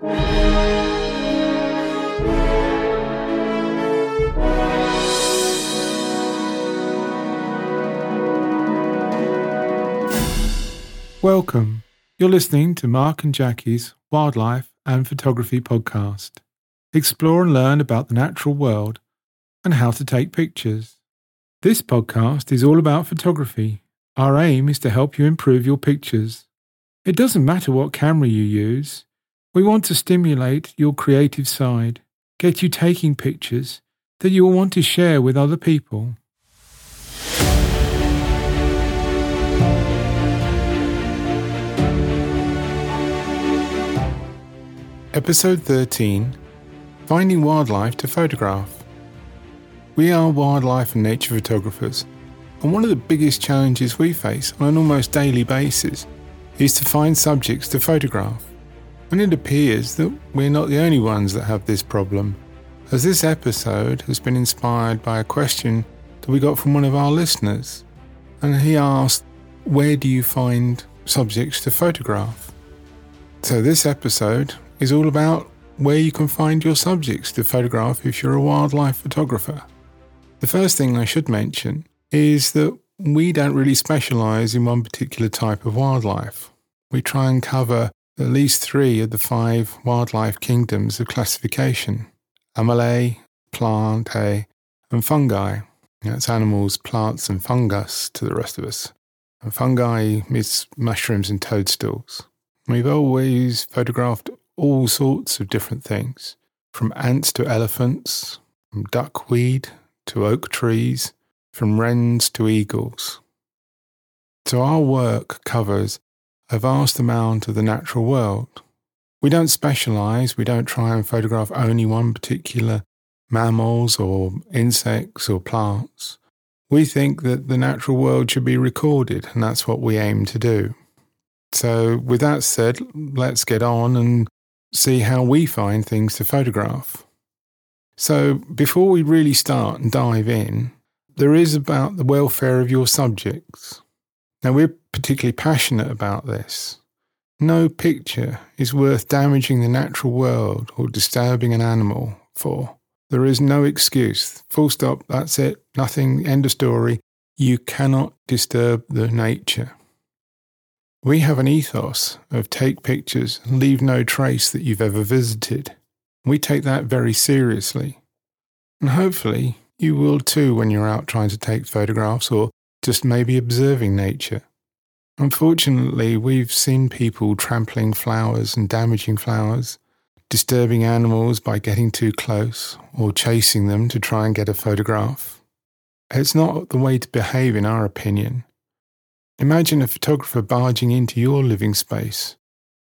Welcome. You're listening to Mark and Jackie's Wildlife and Photography podcast. Explore and learn about the natural world and how to take pictures. This podcast is all about photography. Our aim is to help you improve your pictures. It doesn't matter what camera you use. We want to stimulate your creative side, get you taking pictures that you will want to share with other people. Episode 13 Finding Wildlife to Photograph. We are wildlife and nature photographers, and one of the biggest challenges we face on an almost daily basis is to find subjects to photograph. And it appears that we're not the only ones that have this problem, as this episode has been inspired by a question that we got from one of our listeners. And he asked, Where do you find subjects to photograph? So, this episode is all about where you can find your subjects to photograph if you're a wildlife photographer. The first thing I should mention is that we don't really specialise in one particular type of wildlife. We try and cover at least three of the five wildlife kingdoms of classification Animae, Plantae, and Fungi. That's animals, plants, and fungus to the rest of us. And fungi is mushrooms and toadstools. We've always photographed all sorts of different things from ants to elephants, from duckweed to oak trees, from wrens to eagles. So our work covers a vast amount of the natural world. We don't specialize, we don't try and photograph only one particular mammals or insects or plants. We think that the natural world should be recorded, and that's what we aim to do. So, with that said, let's get on and see how we find things to photograph. So, before we really start and dive in, there is about the welfare of your subjects. Now, we're particularly passionate about this. No picture is worth damaging the natural world or disturbing an animal for. There is no excuse. Full stop, that's it, nothing, end of story. You cannot disturb the nature. We have an ethos of take pictures and leave no trace that you've ever visited. We take that very seriously. And hopefully you will too when you're out trying to take photographs or just maybe observing nature. Unfortunately, we've seen people trampling flowers and damaging flowers, disturbing animals by getting too close or chasing them to try and get a photograph. It's not the way to behave, in our opinion. Imagine a photographer barging into your living space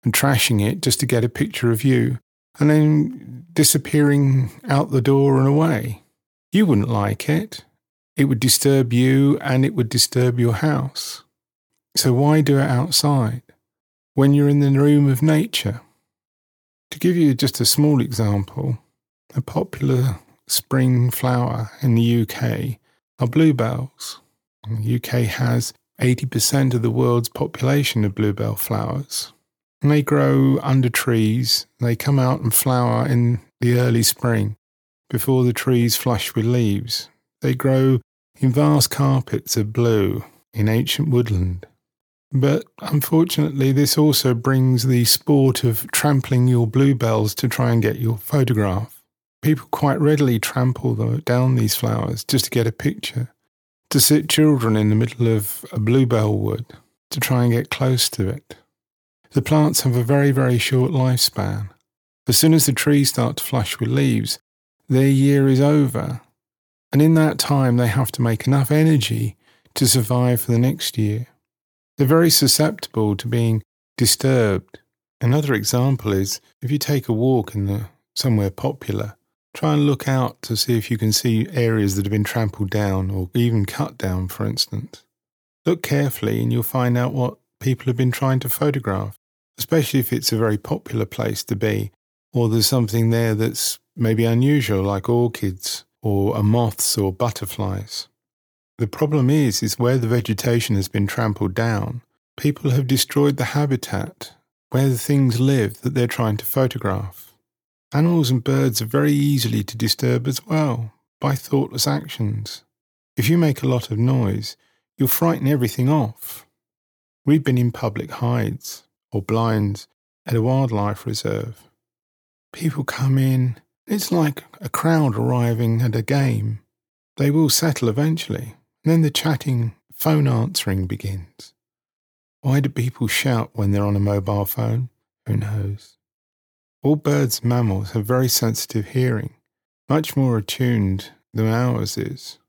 and trashing it just to get a picture of you and then disappearing out the door and away. You wouldn't like it. It would disturb you and it would disturb your house. So why do it outside when you're in the room of nature? To give you just a small example, a popular spring flower in the UK are bluebells. The UK has 80% of the world's population of bluebell flowers. And they grow under trees. They come out and flower in the early spring before the trees flush with leaves. They grow in vast carpets of blue in ancient woodland. But unfortunately, this also brings the sport of trampling your bluebells to try and get your photograph. People quite readily trample down these flowers just to get a picture to sit children in the middle of a bluebell wood to try and get close to it. The plants have a very, very short lifespan. As soon as the trees start to flush with leaves, their year is over. And in that time, they have to make enough energy to survive for the next year. They're very susceptible to being disturbed. Another example is if you take a walk in the, somewhere popular Try and look out to see if you can see areas that have been trampled down or even cut down, for instance. Look carefully and you'll find out what people have been trying to photograph, especially if it's a very popular place to be, or there's something there that's maybe unusual, like orchids or moths or butterflies. The problem is, is where the vegetation has been trampled down, people have destroyed the habitat where the things live that they're trying to photograph. Animals and birds are very easily to disturb as well by thoughtless actions. If you make a lot of noise, you'll frighten everything off. We've been in public hides or blinds at a wildlife reserve. People come in, it's like a crowd arriving at a game. They will settle eventually, then the chatting, phone answering begins. Why do people shout when they're on a mobile phone? Who knows? All birds and mammals have very sensitive hearing, much more attuned than ours is.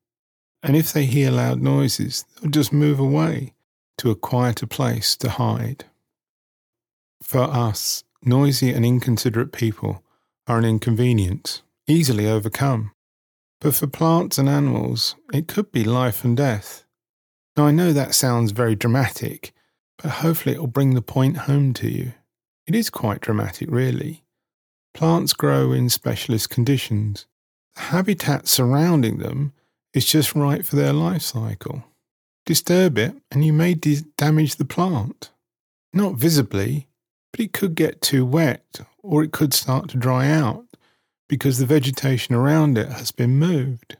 And if they hear loud noises, they'll just move away to a quieter place to hide. For us, noisy and inconsiderate people are an inconvenience, easily overcome. But for plants and animals, it could be life and death. Now, I know that sounds very dramatic, but hopefully it will bring the point home to you. It is quite dramatic, really. Plants grow in specialist conditions. The habitat surrounding them is just right for their life cycle. Disturb it, and you may de- damage the plant. Not visibly, but it could get too wet, or it could start to dry out because the vegetation around it has been moved.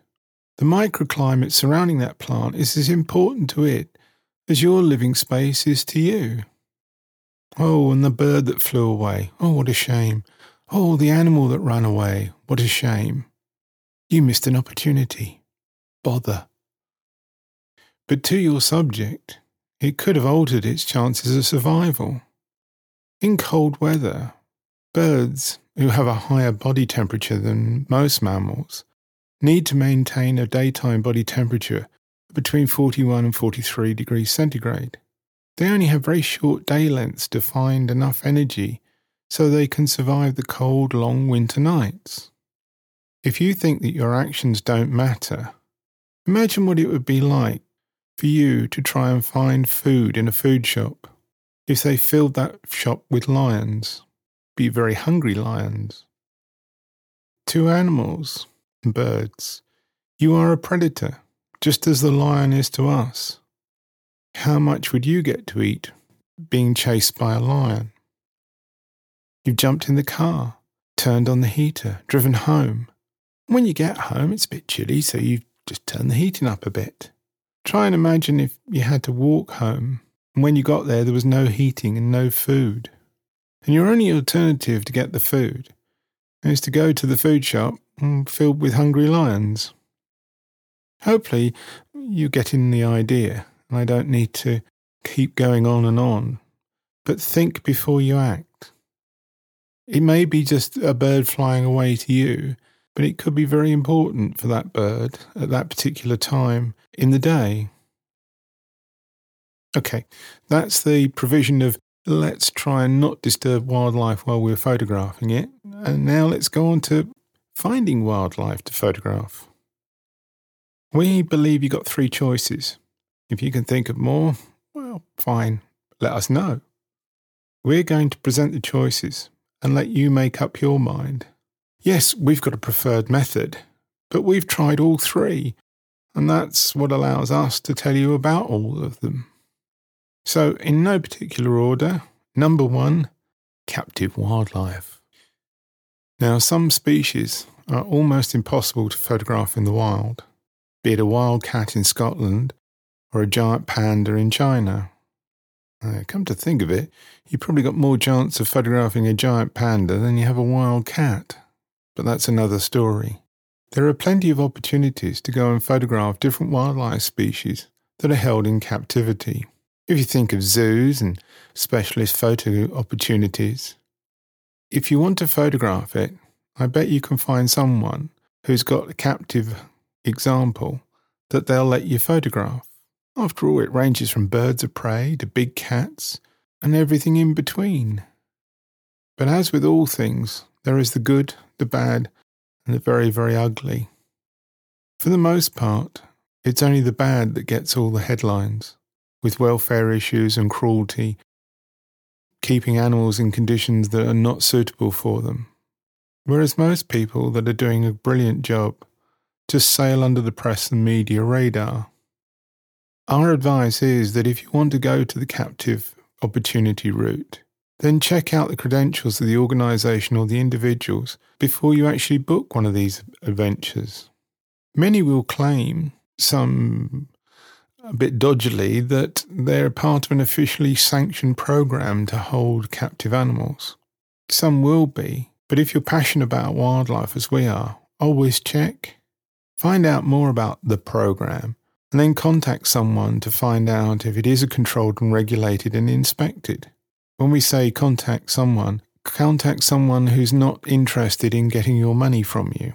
The microclimate surrounding that plant is as important to it as your living space is to you. Oh, and the bird that flew away. Oh, what a shame. Oh, the animal that ran away. What a shame. You missed an opportunity. Bother. But to your subject, it could have altered its chances of survival. In cold weather, birds who have a higher body temperature than most mammals need to maintain a daytime body temperature between 41 and 43 degrees centigrade. They only have very short day lengths to find enough energy so they can survive the cold, long winter nights. If you think that your actions don't matter, imagine what it would be like for you to try and find food in a food shop if they filled that shop with lions, be very hungry lions. To animals birds, you are a predator just as the lion is to us. How much would you get to eat being chased by a lion? You've jumped in the car, turned on the heater, driven home. When you get home, it's a bit chilly, so you've just turn the heating up a bit. Try and imagine if you had to walk home, and when you got there, there was no heating and no food. And your only alternative to get the food is to go to the food shop mm, filled with hungry lions. Hopefully, you get in the idea, and I don't need to keep going on and on. But think before you act. It may be just a bird flying away to you, but it could be very important for that bird at that particular time in the day. Okay, that's the provision of let's try and not disturb wildlife while we're photographing it. And now let's go on to finding wildlife to photograph. We believe you've got three choices. If you can think of more, well, fine, let us know. We're going to present the choices and let you make up your mind. Yes, we've got a preferred method, but we've tried all three, and that's what allows us to tell you about all of them. So, in no particular order, number one, captive wildlife. Now, some species are almost impossible to photograph in the wild be it a wild cat in Scotland or a giant panda in China. Uh, come to think of it, you probably got more chance of photographing a giant panda than you have a wild cat. But that's another story. There are plenty of opportunities to go and photograph different wildlife species that are held in captivity. If you think of zoos and specialist photo opportunities, if you want to photograph it, I bet you can find someone who's got a captive example that they'll let you photograph. After all, it ranges from birds of prey to big cats and everything in between. But as with all things, there is the good, the bad, and the very, very ugly. For the most part, it's only the bad that gets all the headlines, with welfare issues and cruelty, keeping animals in conditions that are not suitable for them. Whereas most people that are doing a brilliant job just sail under the press and media radar. Our advice is that if you want to go to the captive opportunity route, then check out the credentials of the organisation or the individuals before you actually book one of these adventures. Many will claim, some a bit dodgily, that they're part of an officially sanctioned program to hold captive animals. Some will be, but if you're passionate about wildlife as we are, always check. Find out more about the program and then contact someone to find out if it is a controlled and regulated and inspected. When we say contact someone, contact someone who's not interested in getting your money from you.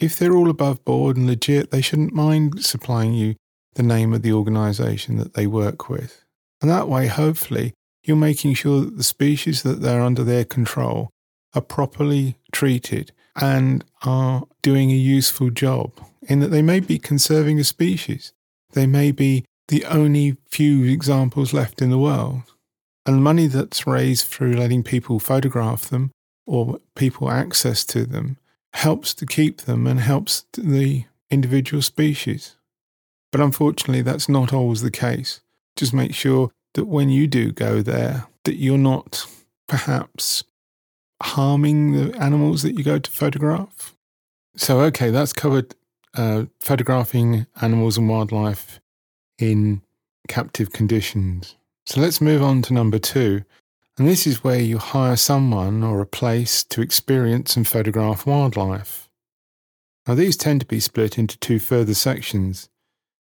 If they're all above board and legit, they shouldn't mind supplying you the name of the organisation that they work with. And that way, hopefully, you're making sure that the species that they're under their control are properly treated and are doing a useful job in that they may be conserving a species. They may be the only few examples left in the world. And the money that's raised through letting people photograph them or people access to them helps to keep them and helps the individual species. But unfortunately, that's not always the case. Just make sure that when you do go there, that you're not perhaps harming the animals that you go to photograph. So, okay, that's covered uh, photographing animals and wildlife in captive conditions. So let's move on to number two. And this is where you hire someone or a place to experience and photograph wildlife. Now, these tend to be split into two further sections.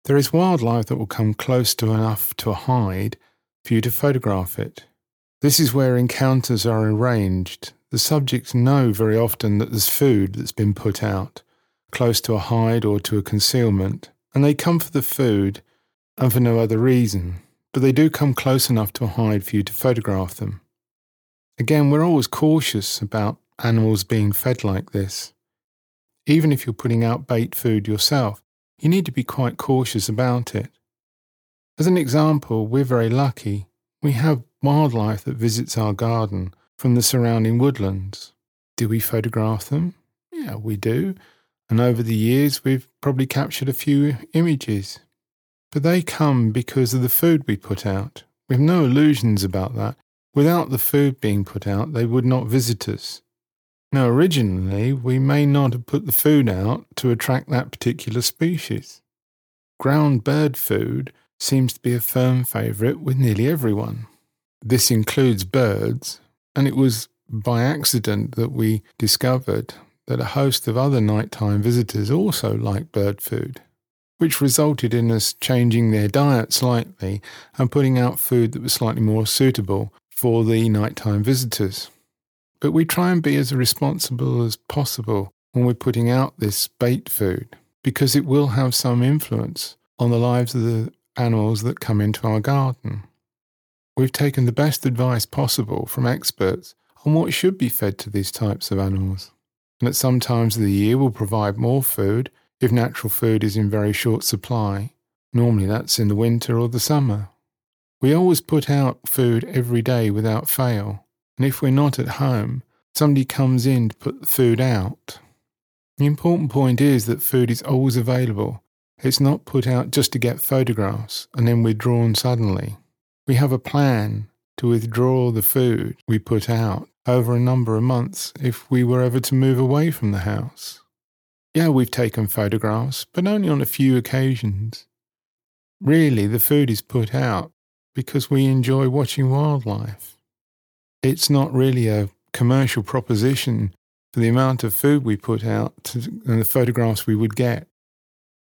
There is wildlife that will come close to enough to a hide for you to photograph it. This is where encounters are arranged. The subjects know very often that there's food that's been put out, close to a hide or to a concealment, and they come for the food and for no other reason but they do come close enough to a hide for you to photograph them. Again, we're always cautious about animals being fed like this. Even if you're putting out bait food yourself, you need to be quite cautious about it. As an example, we're very lucky. We have wildlife that visits our garden from the surrounding woodlands. Do we photograph them? Yeah, we do. And over the years, we've probably captured a few images. But they come because of the food we put out. We have no illusions about that. Without the food being put out, they would not visit us. Now, originally, we may not have put the food out to attract that particular species. Ground bird food seems to be a firm favourite with nearly everyone. This includes birds, and it was by accident that we discovered that a host of other nighttime visitors also like bird food which resulted in us changing their diet slightly and putting out food that was slightly more suitable for the nighttime visitors. But we try and be as responsible as possible when we're putting out this bait food because it will have some influence on the lives of the animals that come into our garden. We've taken the best advice possible from experts on what should be fed to these types of animals. And at some times of the year, we'll provide more food if natural food is in very short supply. Normally that's in the winter or the summer. We always put out food every day without fail, and if we're not at home, somebody comes in to put the food out. The important point is that food is always available. It's not put out just to get photographs and then withdrawn suddenly. We have a plan to withdraw the food we put out over a number of months if we were ever to move away from the house. Yeah, we've taken photographs, but only on a few occasions. Really, the food is put out because we enjoy watching wildlife. It's not really a commercial proposition for the amount of food we put out and the photographs we would get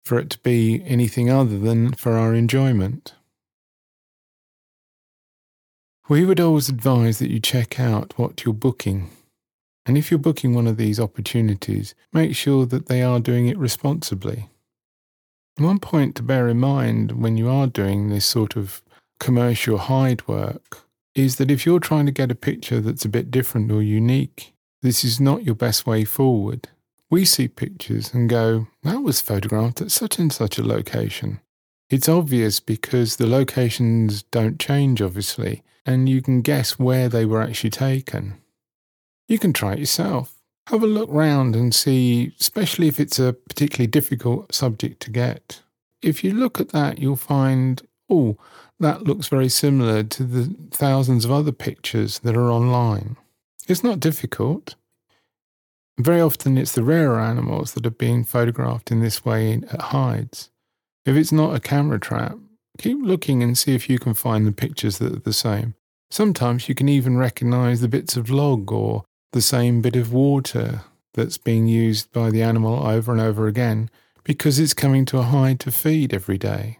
for it to be anything other than for our enjoyment. We would always advise that you check out what you're booking and if you're booking one of these opportunities, make sure that they are doing it responsibly. One point to bear in mind when you are doing this sort of commercial hide work is that if you're trying to get a picture that's a bit different or unique, this is not your best way forward. We see pictures and go, that was photographed at such and such a location. It's obvious because the locations don't change, obviously, and you can guess where they were actually taken. You can try it yourself. Have a look round and see, especially if it's a particularly difficult subject to get. If you look at that, you'll find oh, that looks very similar to the thousands of other pictures that are online. It's not difficult. Very often it's the rarer animals that are being photographed in this way at hides. If it's not a camera trap, keep looking and see if you can find the pictures that are the same. Sometimes you can even recognize the bits of log or the same bit of water that's being used by the animal over and over again because it's coming to a hide to feed every day.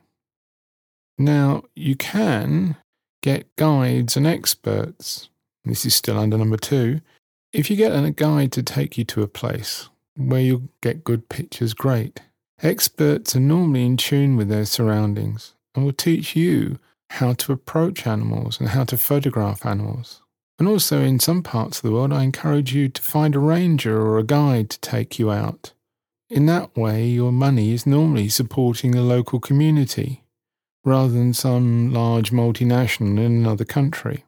Now, you can get guides and experts. This is still under number two. If you get a guide to take you to a place where you'll get good pictures, great. Experts are normally in tune with their surroundings and will teach you how to approach animals and how to photograph animals. And also, in some parts of the world, I encourage you to find a ranger or a guide to take you out. In that way, your money is normally supporting the local community rather than some large multinational in another country.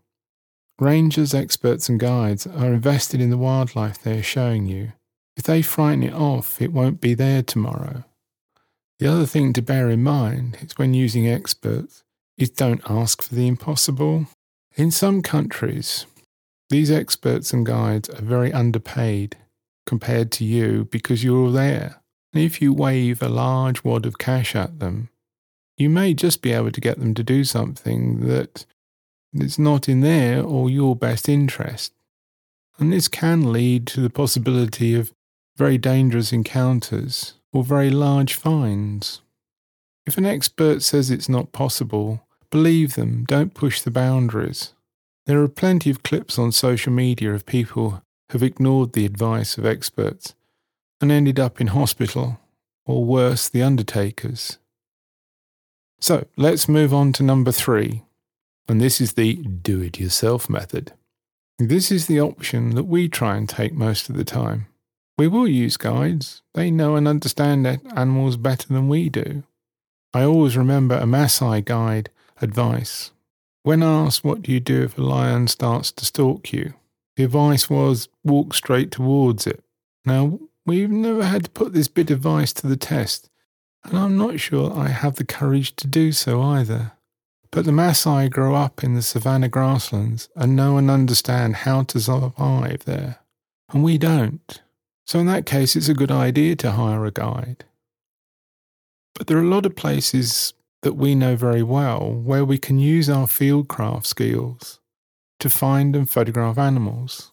Rangers, experts, and guides are invested in the wildlife they are showing you. If they frighten it off, it won't be there tomorrow. The other thing to bear in mind is when using experts is don't ask for the impossible. In some countries, these experts and guides are very underpaid compared to you because you're there. And if you wave a large wad of cash at them, you may just be able to get them to do something that is not in their or your best interest. And this can lead to the possibility of very dangerous encounters or very large fines. If an expert says it's not possible, believe them, don't push the boundaries. There are plenty of clips on social media of people who've ignored the advice of experts and ended up in hospital, or worse, the undertakers. So let's move on to number three, and this is the do it yourself method. This is the option that we try and take most of the time. We will use guides, they know and understand animals better than we do. I always remember a Maasai guide advice when asked what do you do if a lion starts to stalk you, the advice was walk straight towards it. Now, we've never had to put this bit of advice to the test, and I'm not sure I have the courage to do so either. But the Maasai grow up in the savannah grasslands and know and understand how to survive there, and we don't. So, in that case, it's a good idea to hire a guide. But there are a lot of places that we know very well where we can use our fieldcraft skills to find and photograph animals.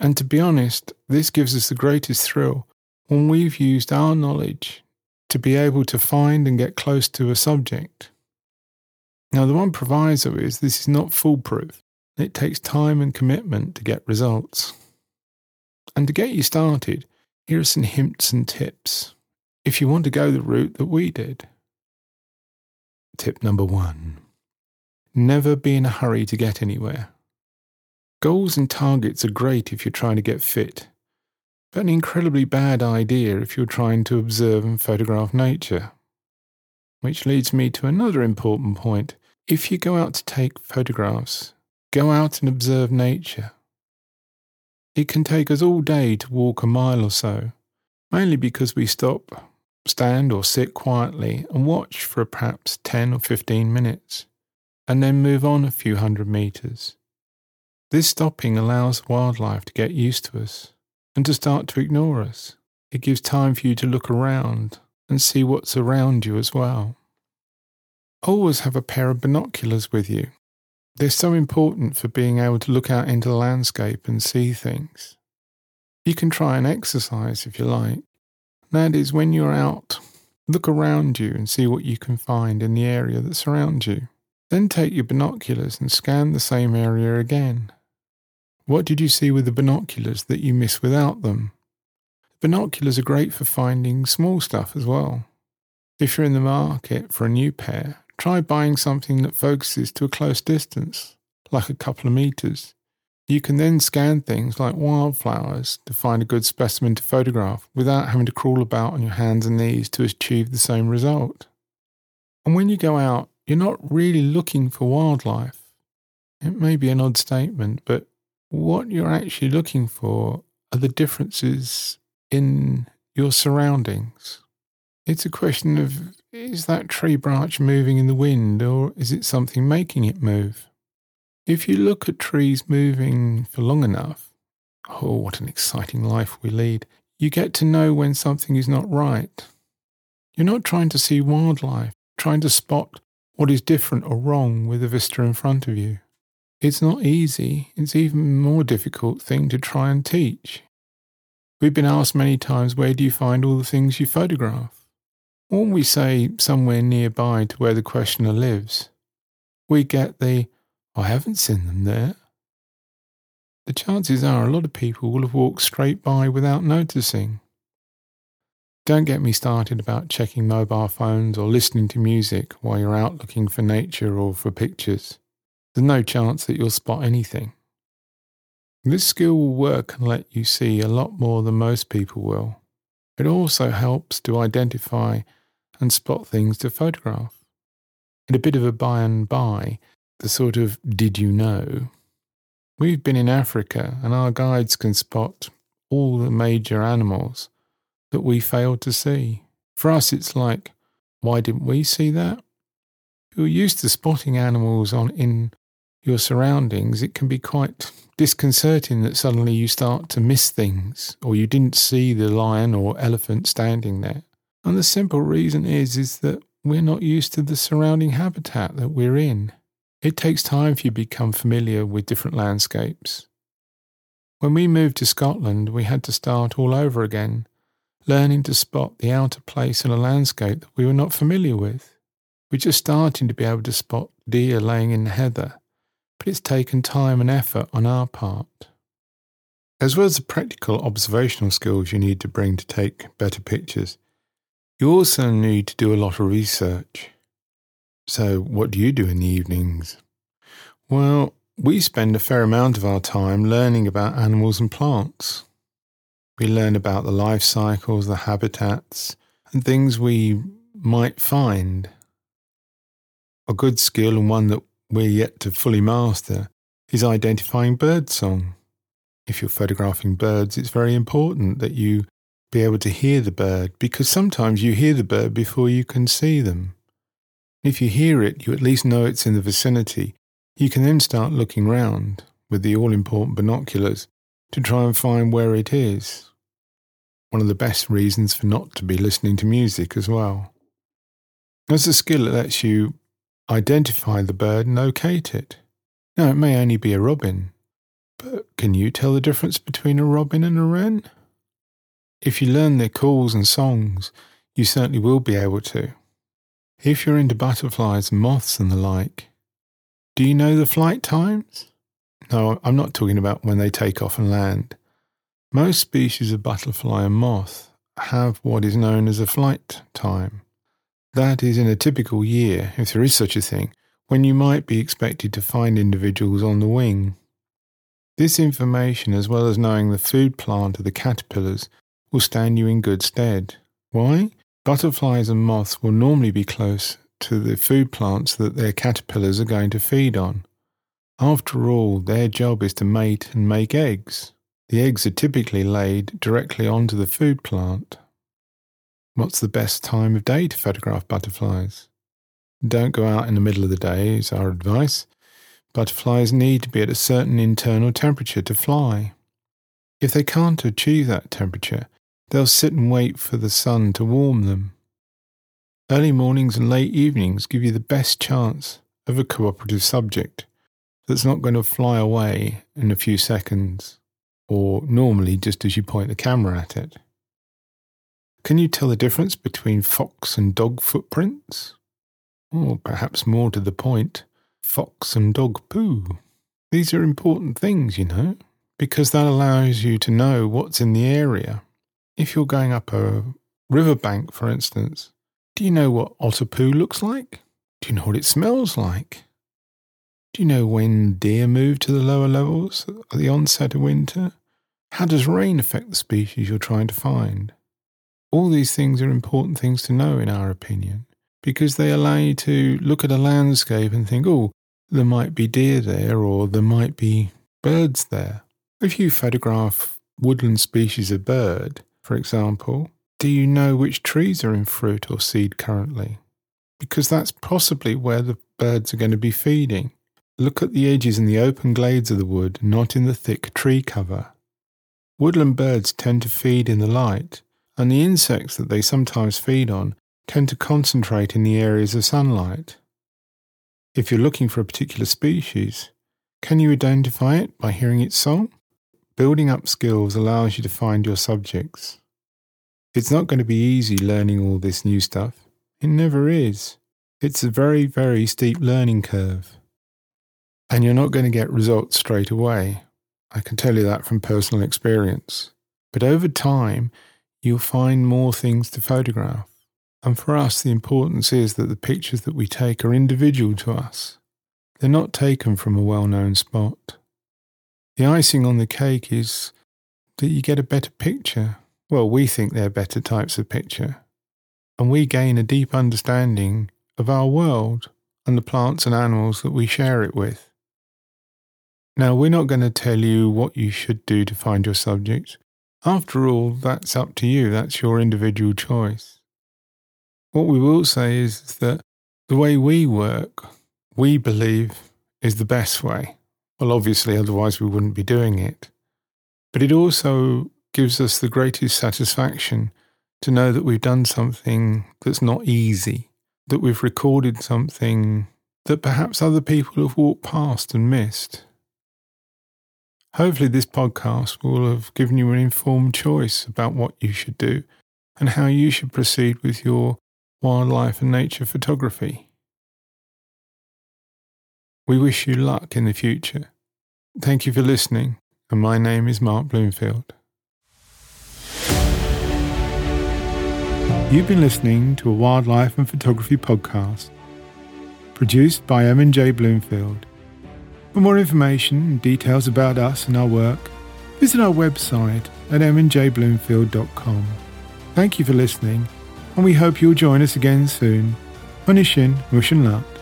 And to be honest, this gives us the greatest thrill when we've used our knowledge to be able to find and get close to a subject. Now, the one proviso is this is not foolproof. It takes time and commitment to get results. And to get you started, here are some hints and tips if you want to go the route that we did. Tip number one Never be in a hurry to get anywhere. Goals and targets are great if you're trying to get fit, but an incredibly bad idea if you're trying to observe and photograph nature. Which leads me to another important point. If you go out to take photographs, go out and observe nature. It can take us all day to walk a mile or so, mainly because we stop stand or sit quietly and watch for perhaps 10 or 15 minutes, and then move on a few hundred meters. This stopping allows wildlife to get used to us and to start to ignore us. It gives time for you to look around and see what's around you as well. Always have a pair of binoculars with you. They're so important for being able to look out into the landscape and see things. You can try an exercise if you like, that is, when you're out, look around you and see what you can find in the area that surrounds you. Then take your binoculars and scan the same area again. What did you see with the binoculars that you miss without them? Binoculars are great for finding small stuff as well. If you're in the market for a new pair, try buying something that focuses to a close distance, like a couple of meters. You can then scan things like wildflowers to find a good specimen to photograph without having to crawl about on your hands and knees to achieve the same result. And when you go out, you're not really looking for wildlife. It may be an odd statement, but what you're actually looking for are the differences in your surroundings. It's a question of is that tree branch moving in the wind or is it something making it move? If you look at trees moving for long enough, oh, what an exciting life we lead, you get to know when something is not right. You're not trying to see wildlife, trying to spot what is different or wrong with the vista in front of you. It's not easy. It's even more difficult thing to try and teach. We've been asked many times, where do you find all the things you photograph? When we say somewhere nearby to where the questioner lives, we get the, I haven't seen them there. The chances are a lot of people will have walked straight by without noticing. Don't get me started about checking mobile phones or listening to music while you're out looking for nature or for pictures. There's no chance that you'll spot anything. This skill will work and let you see a lot more than most people will. It also helps to identify and spot things to photograph. And a bit of a by and by, the sort of did you know? We've been in Africa and our guides can spot all the major animals that we failed to see. For us, it's like, why didn't we see that? You're used to spotting animals on in your surroundings, it can be quite disconcerting that suddenly you start to miss things or you didn't see the lion or elephant standing there. And the simple reason is is that we're not used to the surrounding habitat that we're in. It takes time for you to become familiar with different landscapes. When we moved to Scotland, we had to start all over again, learning to spot the outer place in a landscape that we were not familiar with. We're just starting to be able to spot deer laying in the heather, but it's taken time and effort on our part. As well as the practical observational skills you need to bring to take better pictures, you also need to do a lot of research. So, what do you do in the evenings? Well, we spend a fair amount of our time learning about animals and plants. We learn about the life cycles, the habitats, and things we might find. A good skill and one that we're yet to fully master is identifying bird song. If you're photographing birds, it's very important that you be able to hear the bird because sometimes you hear the bird before you can see them. If you hear it, you at least know it's in the vicinity. You can then start looking round with the all important binoculars to try and find where it is. One of the best reasons for not to be listening to music as well. There's a skill that lets you identify the bird and locate it. Now, it may only be a robin, but can you tell the difference between a robin and a wren? If you learn their calls and songs, you certainly will be able to. If you're into butterflies moths and the like, do you know the flight times? No, I'm not talking about when they take off and land. Most species of butterfly and moth have what is known as a flight time. That is in a typical year, if there is such a thing, when you might be expected to find individuals on the wing. This information, as well as knowing the food plant of the caterpillars, will stand you in good stead. Why? Butterflies and moths will normally be close to the food plants that their caterpillars are going to feed on. After all, their job is to mate and make eggs. The eggs are typically laid directly onto the food plant. What's the best time of day to photograph butterflies? Don't go out in the middle of the day, is our advice. Butterflies need to be at a certain internal temperature to fly. If they can't achieve that temperature, They'll sit and wait for the sun to warm them. Early mornings and late evenings give you the best chance of a cooperative subject that's not going to fly away in a few seconds, or normally just as you point the camera at it. Can you tell the difference between fox and dog footprints? Or perhaps more to the point, fox and dog poo. These are important things, you know, because that allows you to know what's in the area if you're going up a riverbank, for instance, do you know what otter poo looks like? Do you know what it smells like? Do you know when deer move to the lower levels at the onset of winter? How does rain affect the species you're trying to find? All these things are important things to know, in our opinion, because they allow you to look at a landscape and think, oh, there might be deer there or there might be birds there. If you photograph woodland species of bird, for example, Do you know which trees are in fruit or seed currently? Because that's possibly where the birds are going to be feeding. Look at the edges and the open glades of the wood, not in the thick tree cover. Woodland birds tend to feed in the light, and the insects that they sometimes feed on tend to concentrate in the areas of sunlight. If you're looking for a particular species, can you identify it by hearing its song? Building up skills allows you to find your subjects. It's not going to be easy learning all this new stuff. It never is. It's a very, very steep learning curve. And you're not going to get results straight away. I can tell you that from personal experience. But over time, you'll find more things to photograph. And for us, the importance is that the pictures that we take are individual to us. They're not taken from a well known spot. The icing on the cake is that you get a better picture. Well, we think they're better types of picture. And we gain a deep understanding of our world and the plants and animals that we share it with. Now, we're not going to tell you what you should do to find your subject. After all, that's up to you. That's your individual choice. What we will say is that the way we work, we believe, is the best way. Well, obviously, otherwise we wouldn't be doing it. But it also gives us the greatest satisfaction to know that we've done something that's not easy, that we've recorded something that perhaps other people have walked past and missed. Hopefully, this podcast will have given you an informed choice about what you should do and how you should proceed with your wildlife and nature photography. We wish you luck in the future. Thank you for listening, and my name is Mark Bloomfield. You've been listening to a wildlife and photography podcast produced by M&J Bloomfield. For more information and details about us and our work, visit our website at mnjbloomfield.com. Thank you for listening and we hope you'll join us again soon. Punishin Mushin.